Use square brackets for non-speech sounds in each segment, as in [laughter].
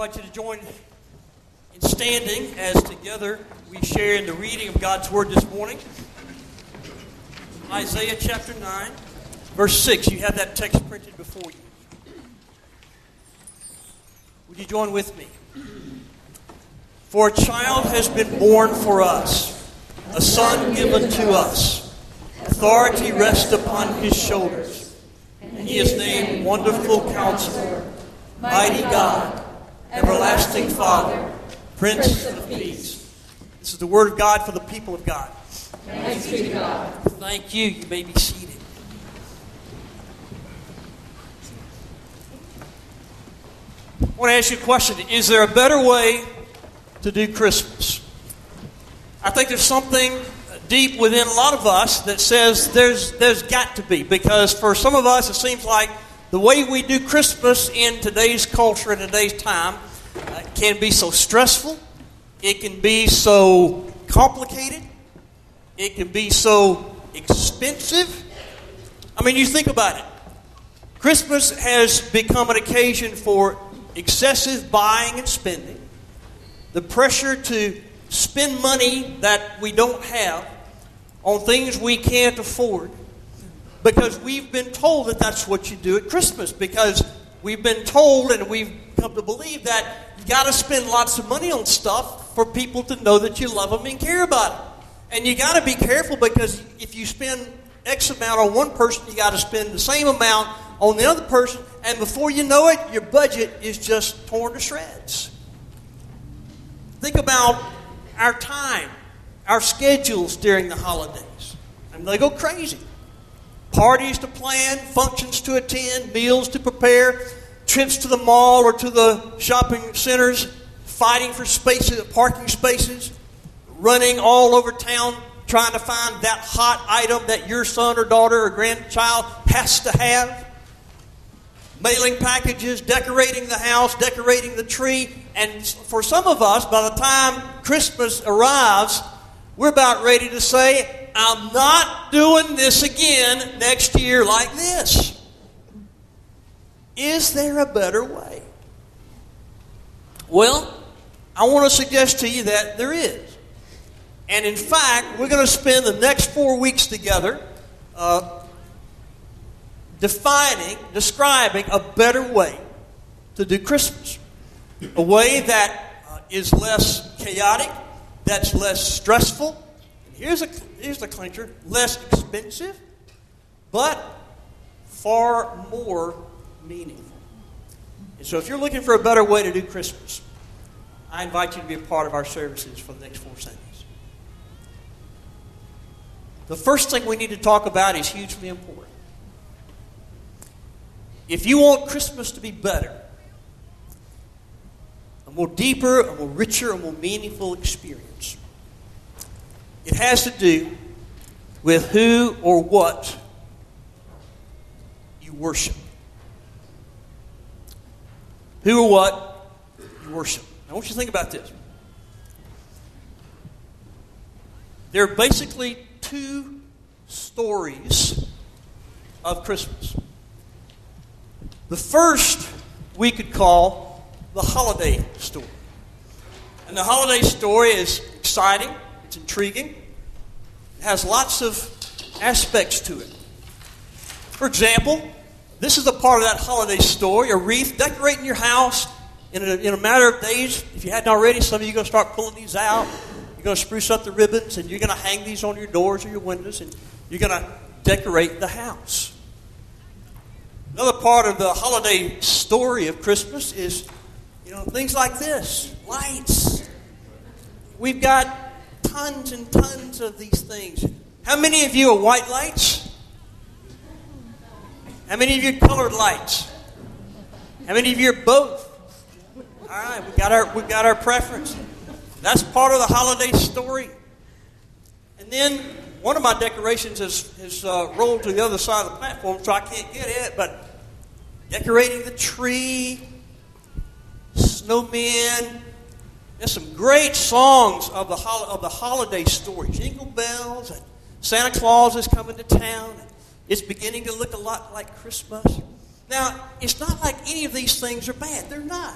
invite you to join in standing as together we share in the reading of God's Word this morning. Isaiah chapter 9, verse 6. You have that text printed before you. Would you join with me? For a child has been born for us, a son given to us. Authority rests upon his shoulders, and he is named Wonderful Counselor, Mighty God, Everlasting Father, Prince of Peace. This is the word of God for the people of God. Thanks be to God. Thank you. You may be seated. I want to ask you a question. Is there a better way to do Christmas? I think there's something deep within a lot of us that says there's, there's got to be. Because for some of us, it seems like the way we do Christmas in today's culture and today's time uh, can be so stressful, it can be so complicated, it can be so expensive. I mean, you think about it. Christmas has become an occasion for excessive buying and spending, the pressure to spend money that we don't have on things we can't afford because we've been told that that's what you do at Christmas because we've been told and we've come to believe that you got to spend lots of money on stuff for people to know that you love them and care about them. And you got to be careful because if you spend X amount on one person, you got to spend the same amount on the other person, and before you know it, your budget is just torn to shreds. Think about our time, our schedules during the holidays. I mean, they go crazy. Parties to plan, functions to attend, meals to prepare, trips to the mall or to the shopping centers, fighting for spaces, parking spaces, running all over town trying to find that hot item that your son or daughter or grandchild has to have. Mailing packages, decorating the house, decorating the tree. And for some of us, by the time Christmas arrives, we're about ready to say, I'm not doing this again next year like this. Is there a better way? Well, I want to suggest to you that there is. And in fact, we're going to spend the next four weeks together uh, defining, describing a better way to do Christmas. A way that uh, is less chaotic, that's less stressful. And here's, a, here's the clincher less expensive, but far more meaningful. And so, if you're looking for a better way to do Christmas, I invite you to be a part of our services for the next four Sundays. The first thing we need to talk about is hugely important. If you want Christmas to be better, a more deeper, a more richer, a more meaningful experience, it has to do with who or what you worship. Who or what you worship. I want you to think about this. There are basically two stories of Christmas. The first we could call the holiday story. And the holiday story is exciting, it's intriguing, it has lots of aspects to it. For example, this is a part of that holiday story a wreath, decorating your house in a, in a matter of days. If you hadn't already, some of you are going to start pulling these out. You're going to spruce up the ribbons and you're going to hang these on your doors or your windows and you're going to decorate the house. Another part of the holiday story of Christmas is, you know, things like this lights. We've got tons and tons of these things. How many of you are white lights? How many of you are colored lights? How many of you are both? All right, we got our we got our preference. That's part of the holiday story. And then one of my decorations has, has uh, rolled to the other side of the platform, so I can't get it. But decorating the tree, snowmen. There's some great songs of the, hol- of the holiday story. Jingle bells, and Santa Claus is coming to town. It's beginning to look a lot like Christmas. Now, it's not like any of these things are bad. They're not.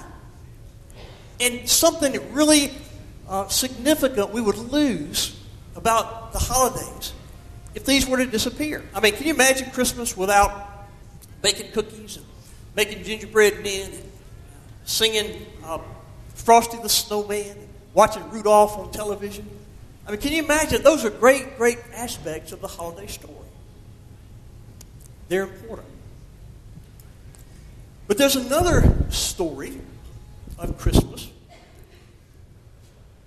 and something really uh, significant we would lose about the holidays if these were to disappear. I mean, can you imagine Christmas without baking cookies and making gingerbread men and singing uh, Frosty the Snowman watching Rudolph on television? I mean, can you imagine? Those are great, great aspects of the holiday story. They're important. But there's another story of Christmas.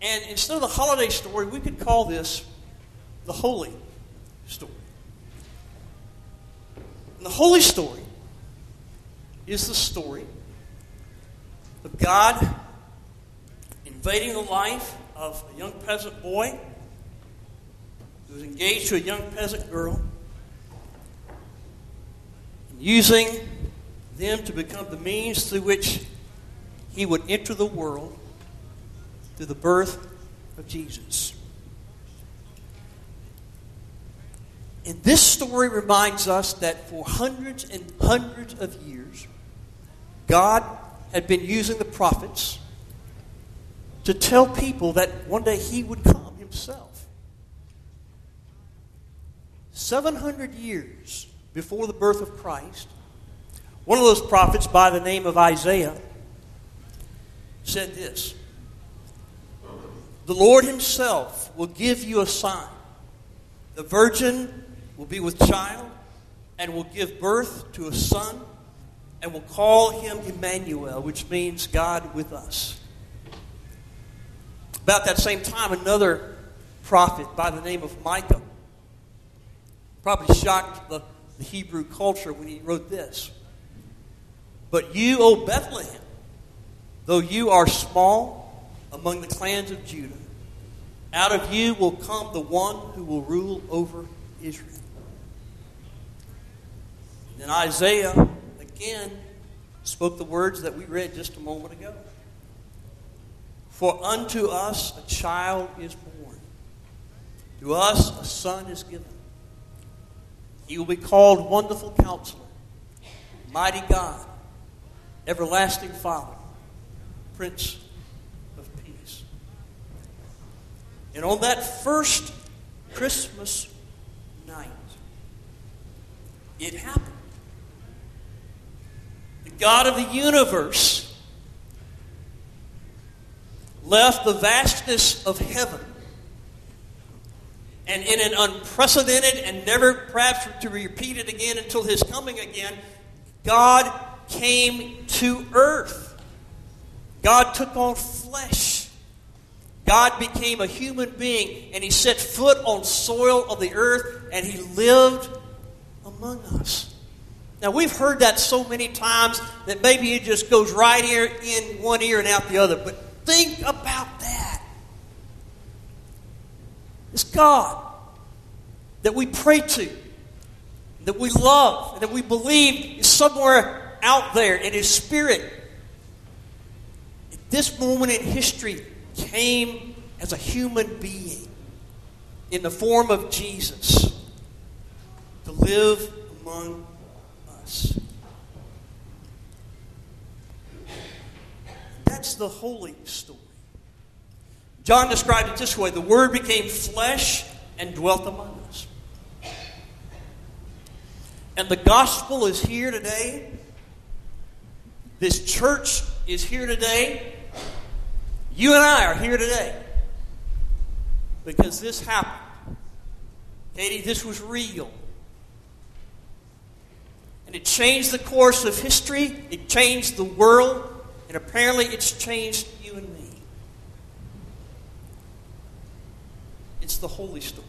And instead of the holiday story, we could call this the holy story. And the holy story is the story of God invading the life of a young peasant boy who was engaged to a young peasant girl using them to become the means through which he would enter the world through the birth of Jesus. And this story reminds us that for hundreds and hundreds of years, God had been using the prophets to tell people that one day he would come himself. 700 years before the birth of Christ, one of those prophets by the name of Isaiah said this The Lord Himself will give you a sign. The virgin will be with child and will give birth to a son and will call him Emmanuel, which means God with us. About that same time, another prophet by the name of Micah probably shocked the, the Hebrew culture when he wrote this. But you, O Bethlehem, though you are small among the clans of Judah, out of you will come the one who will rule over Israel. Then Isaiah again spoke the words that we read just a moment ago. For unto us a child is born, to us a son is given. He will be called Wonderful Counselor, Mighty God, Everlasting Father, Prince of Peace. And on that first Christmas night, it happened. The God of the universe left the vastness of heaven and in an unprecedented and never perhaps to be repeated again until his coming again, God came to earth. God took on flesh. God became a human being and he set foot on soil of the earth and he lived among us. Now we've heard that so many times that maybe it just goes right here in one ear and out the other. But think about that. It's God that we pray to, that we love, and that we believe is somewhere out there in His Spirit. This moment in history came as a human being in the form of Jesus to live among us. That's the holy story. John described it this way the Word became flesh and dwelt among us. And the gospel is here today. This church is here today. You and I are here today because this happened. Katie, this was real. And it changed the course of history, it changed the world, and apparently it's changed you and me. It's the holy story.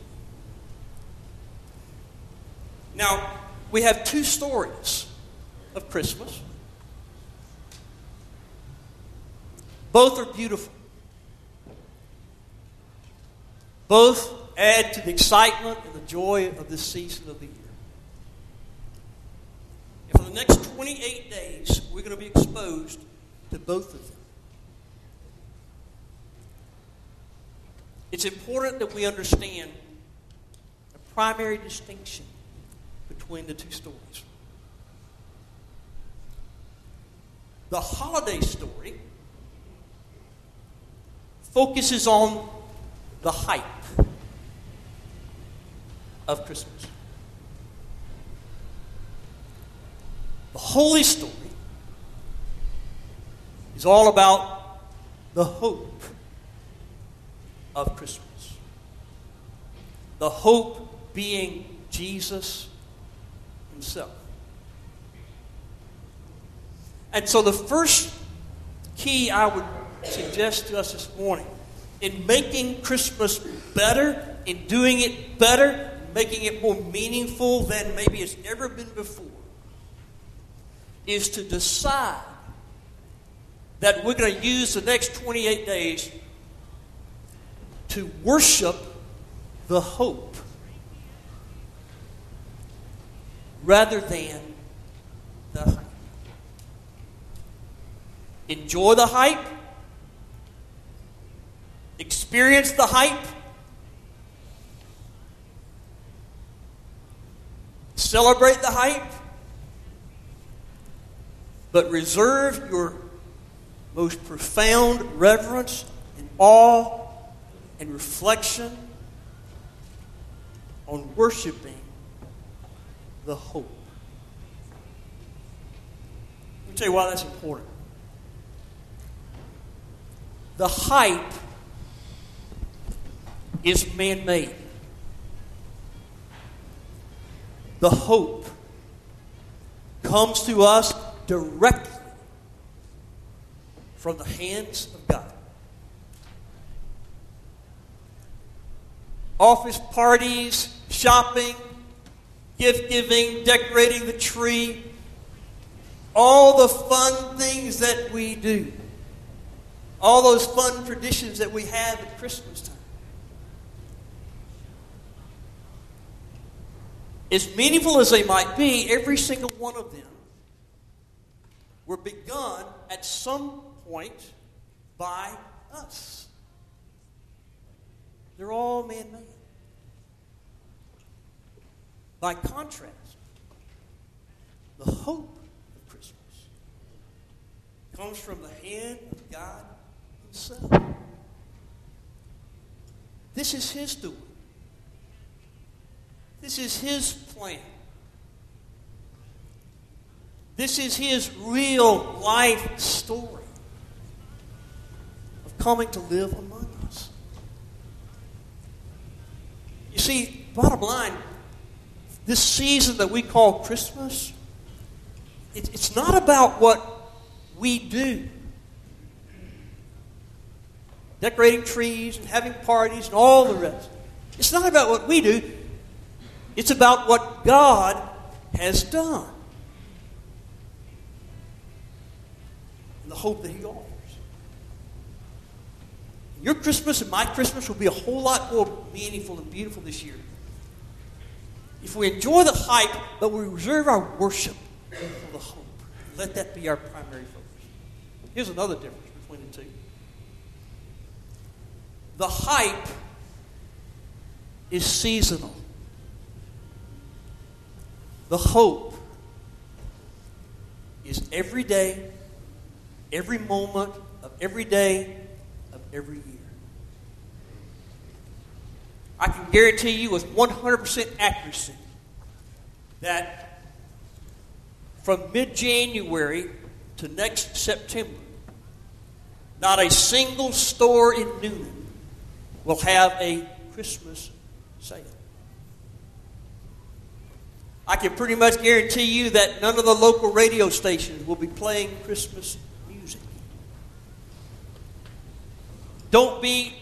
Now, we have two stories of Christmas. Both are beautiful. Both add to the excitement and the joy of this season of the year. And for the next 28 days, we're going to be exposed to both of them. It's important that we understand the primary distinction between the two stories. The holiday story focuses on the hype of Christmas. The Holy Story is all about the hope of Christmas. The hope being Jesus Himself. And so the first key I would suggest to us this morning in making Christmas better, in doing it better, making it more meaningful than maybe it's ever been before, is to decide that we're going to use the next 28 days to worship the hope rather than the hype. Enjoy the hype, experience the hype, celebrate the hype, but reserve your most profound reverence and awe and reflection on worshiping the hope. Let me tell you why that's important. The hype is man made. The hope comes to us directly from the hands of God. Office parties, shopping, gift giving, decorating the tree, all the fun things that we do, all those fun traditions that we have at Christmas time. As meaningful as they might be, every single one of them were begun at some point by us. They're all man made. By contrast, the hope of Christmas comes from the hand of God Himself. This is His doing. This is His plan. This is His real life story coming to live among us. You see, bottom line, this season that we call Christmas, it, it's not about what we do. Decorating trees and having parties and all the rest. It's not about what we do. It's about what God has done. And the hope that He offers. Your Christmas and my Christmas will be a whole lot more meaningful and beautiful this year if we enjoy the hype, but we reserve our worship for the hope. Let that be our primary focus. Here's another difference between the two the hype is seasonal, the hope is every day, every moment of every day every year. I can guarantee you with 100% accuracy that from mid January to next September, not a single store in Newnan will have a Christmas sale. I can pretty much guarantee you that none of the local radio stations will be playing Christmas Don't be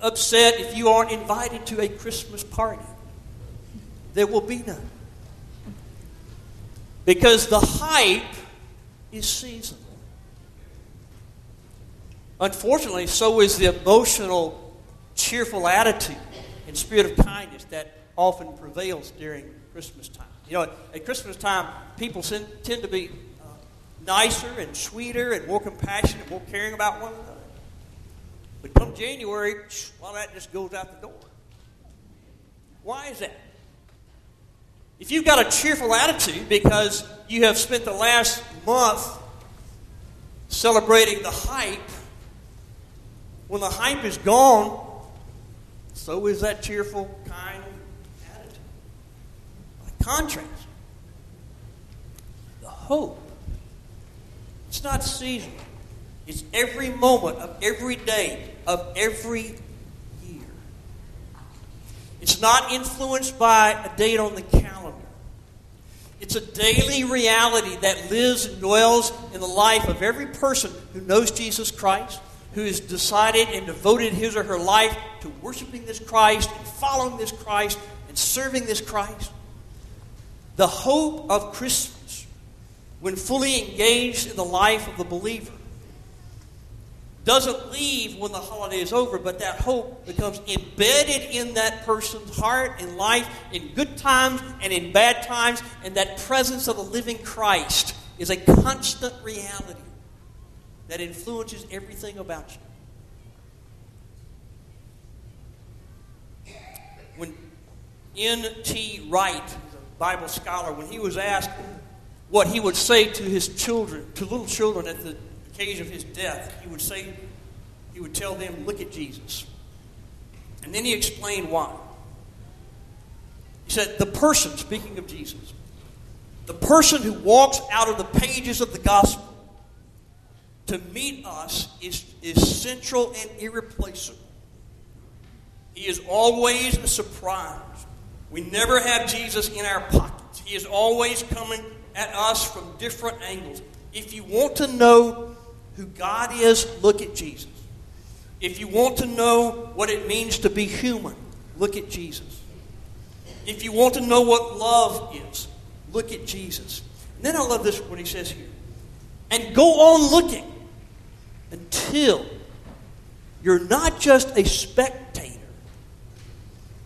upset if you aren't invited to a Christmas party. There will be none. Because the hype is seasonal. Unfortunately, so is the emotional, cheerful attitude and spirit of kindness that often prevails during Christmas time. You know, at Christmas time, people tend to be uh, nicer and sweeter and more compassionate, more caring about one another. But come January, well, that just goes out the door. Why is that? If you've got a cheerful attitude because you have spent the last month celebrating the hype, when the hype is gone, so is that cheerful, kind attitude. By contrast, the hope, it's not seasonal. It's every moment of every day of every year. It's not influenced by a date on the calendar. It's a daily reality that lives and dwells in the life of every person who knows Jesus Christ, who has decided and devoted his or her life to worshiping this Christ and following this Christ and serving this Christ. The hope of Christmas, when fully engaged in the life of the believer, doesn't leave when the holiday is over, but that hope becomes embedded in that person's heart and life in good times and in bad times, and that presence of the living Christ is a constant reality that influences everything about you. When N.T. Wright, a Bible scholar, when he was asked what he would say to his children, to little children at the occasion of his death, he would say, he would tell them, Look at Jesus. And then he explained why. He said, The person, speaking of Jesus, the person who walks out of the pages of the gospel to meet us is, is central and irreplaceable. He is always a surprise. We never have Jesus in our pockets. He is always coming at us from different angles. If you want to know who God is, look at Jesus. If you want to know what it means to be human, look at Jesus. If you want to know what love is, look at Jesus. And then I love this what he says here. And go on looking until you're not just a spectator,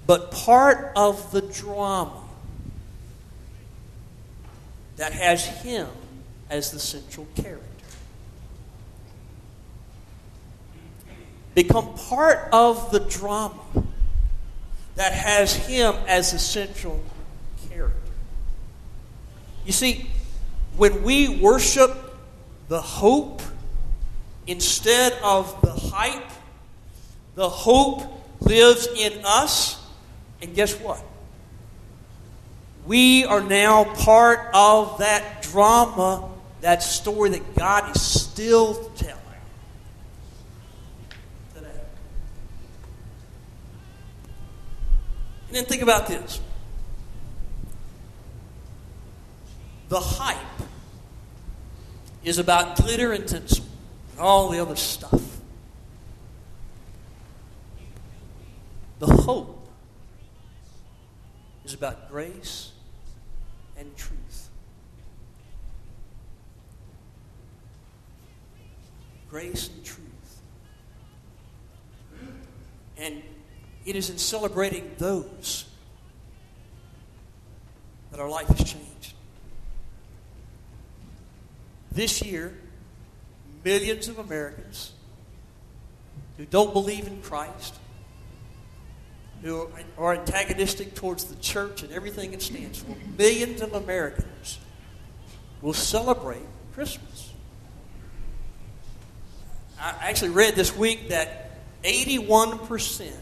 but part of the drama that has him as the central character. Become part of the drama that has him as the central character. You see, when we worship the hope instead of the hype, the hope lives in us. And guess what? We are now part of that drama, that story that God is still telling then think about this the hype is about glitter and tinsel and all the other stuff. The hope is about grace and truth. Grace and truth. And it is in celebrating those that our life has changed. This year, millions of Americans who don't believe in Christ, who are antagonistic towards the church and everything it stands for, millions of Americans will celebrate Christmas. I actually read this week that 81%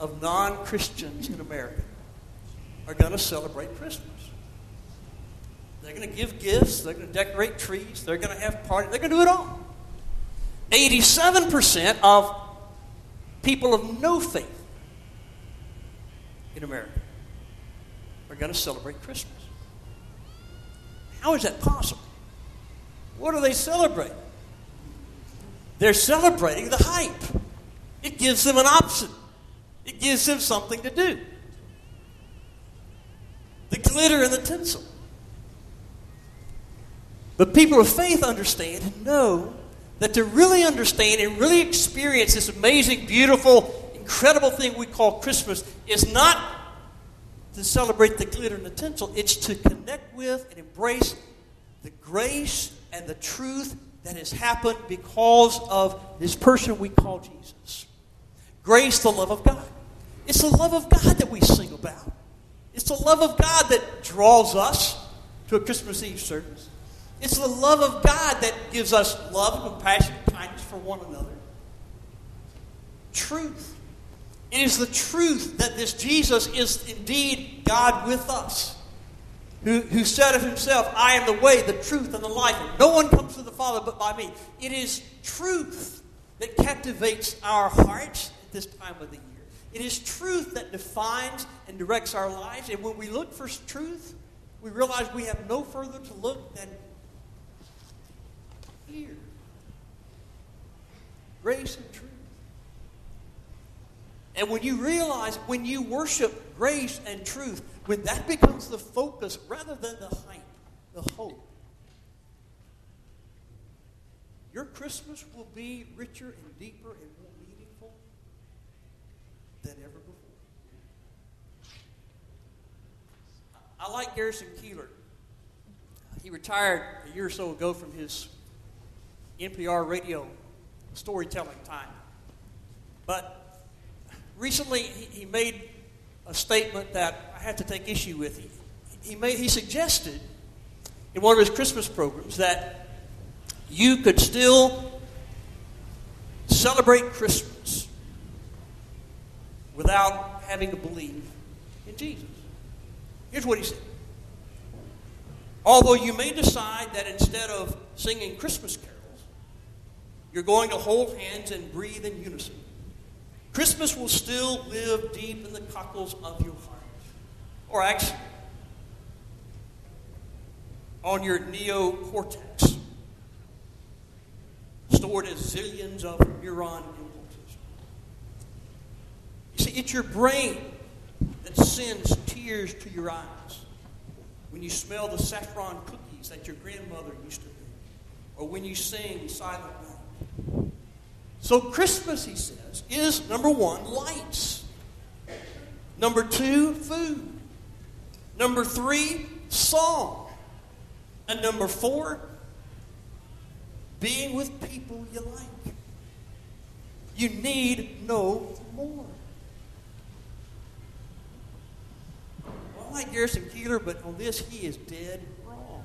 of non Christians in America are going to celebrate Christmas. They're going to give gifts. They're going to decorate trees. They're going to have parties. They're going to do it all. 87% of people of no faith in America are going to celebrate Christmas. How is that possible? What are they celebrating? They're celebrating the hype. It gives them an option, it gives them something to do. The glitter and the tinsel. But people of faith understand and know that to really understand and really experience this amazing, beautiful, incredible thing we call Christmas is not to celebrate the glitter and the tinsel, it's to connect with and embrace the grace and the truth that has happened because of this person we call Jesus. Grace, the love of God. It's the love of God that we sing about. It's the love of God that draws us to a Christmas Eve service. It's the love of God that gives us love and compassion and kindness for one another. truth. It is the truth that this Jesus is indeed God with us, who, who said of himself, I am the way, the truth, and the life, no one comes to the Father but by me. It is truth that captivates our hearts at this time of the year. It is truth that defines and directs our lives. And when we look for truth, we realize we have no further to look than here grace and truth. And when you realize, when you worship grace and truth, when that becomes the focus rather than the hype, the hope, your Christmas will be richer and deeper and more than ever before. I like Garrison Keillor. Uh, he retired a year or so ago from his NPR radio storytelling time. But recently he, made a statement that I had to take issue with. He, made, he suggested in one of his Christmas programs that you could still celebrate Christmas without having to believe in Jesus. Here's what he said. Although you may decide that instead of singing Christmas carols, you're going to hold hands and breathe in unison. Christmas will still live deep in the cockles of your heart. Or actually, on your neocortex, stored as zillions of neuron see, it's your brain that sends tears to your eyes when you smell the saffron cookies that your grandmother used to make, or when you sing Silent Night. So, Christmas, he says, is number one, lights. Number two, food. Number three, song. And number four, being with people you like. You need no more. Well, I like Garrison Keillor, but on this, he is dead wrong.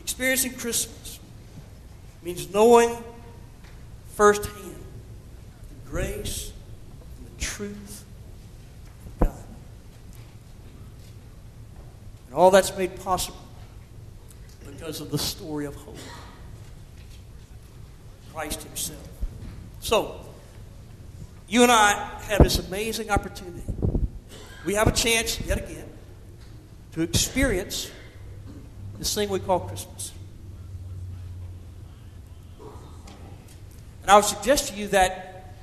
Experiencing Christmas means knowing firsthand the grace and the truth of God. And all that's made possible because of the story of hope Christ Himself. So, you and I have this amazing opportunity. We have a chance, yet again, to experience this thing we call Christmas. And I would suggest to you that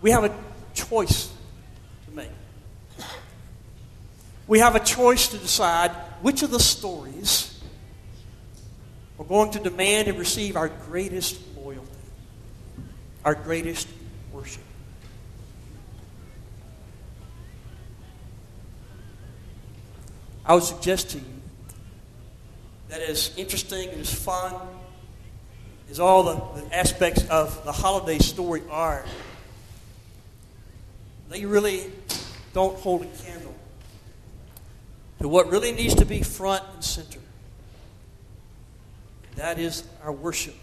we have a choice to make. We have a choice to decide which of the stories are going to demand and receive our greatest loyalty, our greatest I would suggest to you that as interesting and as fun as all the, the aspects of the holiday story are. They really don't hold a candle to what really needs to be front and center. That is our worship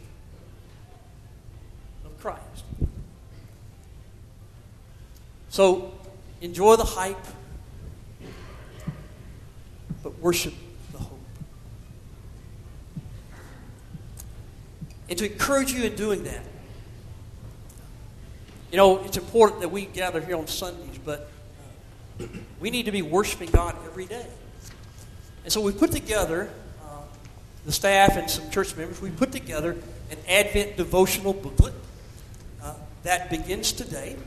of Christ. So enjoy the hype, but worship the hope. and to encourage you in doing that. You know, it's important that we gather here on Sundays, but uh, we need to be worshiping God every day. And so we put together, uh, the staff and some church members, we put together an Advent devotional booklet uh, that begins today.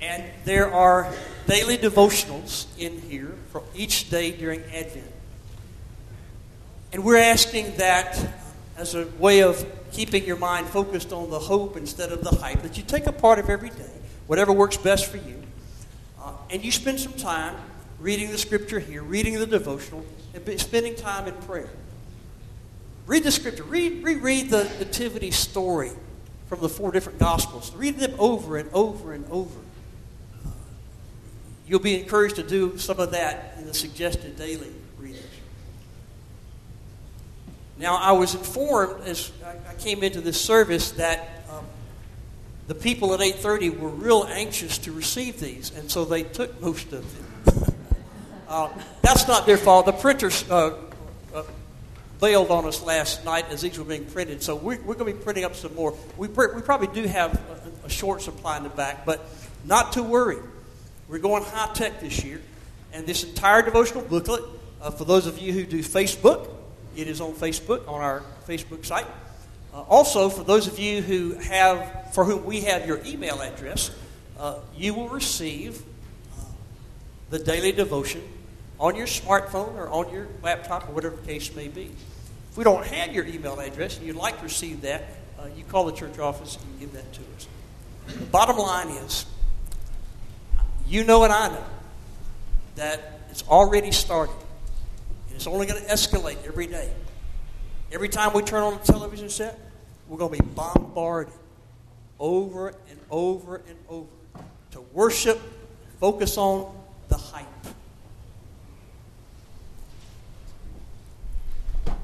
And there are daily devotionals in here for each day during Advent. And we're asking that as a way of keeping your mind focused on the hope instead of the hype, that you take a part of every day, whatever works best for you, uh, and you spend some time reading the scripture here, reading the devotional, and spending time in prayer. Read the scripture. Read, reread the nativity story from the four different gospels. Read them over and over and over. You'll be encouraged to do some of that in the suggested daily readings. now, I was informed as I came into this service that um, the people at 8.30 were real anxious to receive these, and so they took most of them. [laughs] uh, that's not their fault. The printers uh, uh, bailed on us last night as these were being printed, so we're, we're going to be printing up some more. We, pr- we probably do have a, a short supply in the back, but not to worry. We're going high tech this year, and this entire devotional booklet, uh, for those of you who do Facebook, it is on Facebook, on our Facebook site. Uh, also, for those of you who have, for whom we have your email address, uh, you will receive uh, the daily devotion on your smartphone or on your laptop or whatever the case may be. If we don't have your email address and you'd like to receive that, uh, you call the church office and give that to us. The bottom line is, you know and I know that it's already started. And it's only going to escalate every day. Every time we turn on the television set, we're going to be bombarded over and over and over to worship, focus on the hype.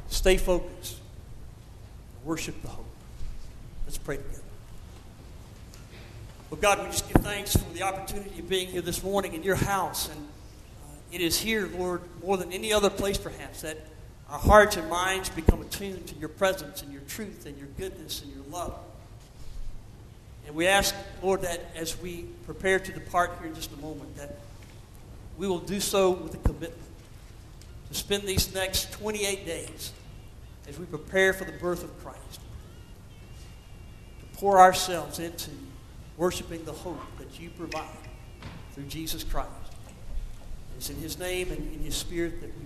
Stay focused. Worship the hope. Let's pray together. Well, God, we just give thanks for the opportunity of being here this morning in your house. And uh, it is here, Lord, more than any other place perhaps, that our hearts and minds become attuned to your presence and your truth and your goodness and your love. And we ask, Lord, that as we prepare to depart here in just a moment, that we will do so with a commitment to spend these next 28 days as we prepare for the birth of Christ, to pour ourselves into worshiping the hope that you provide through Jesus Christ. It's in his name and in his spirit that we.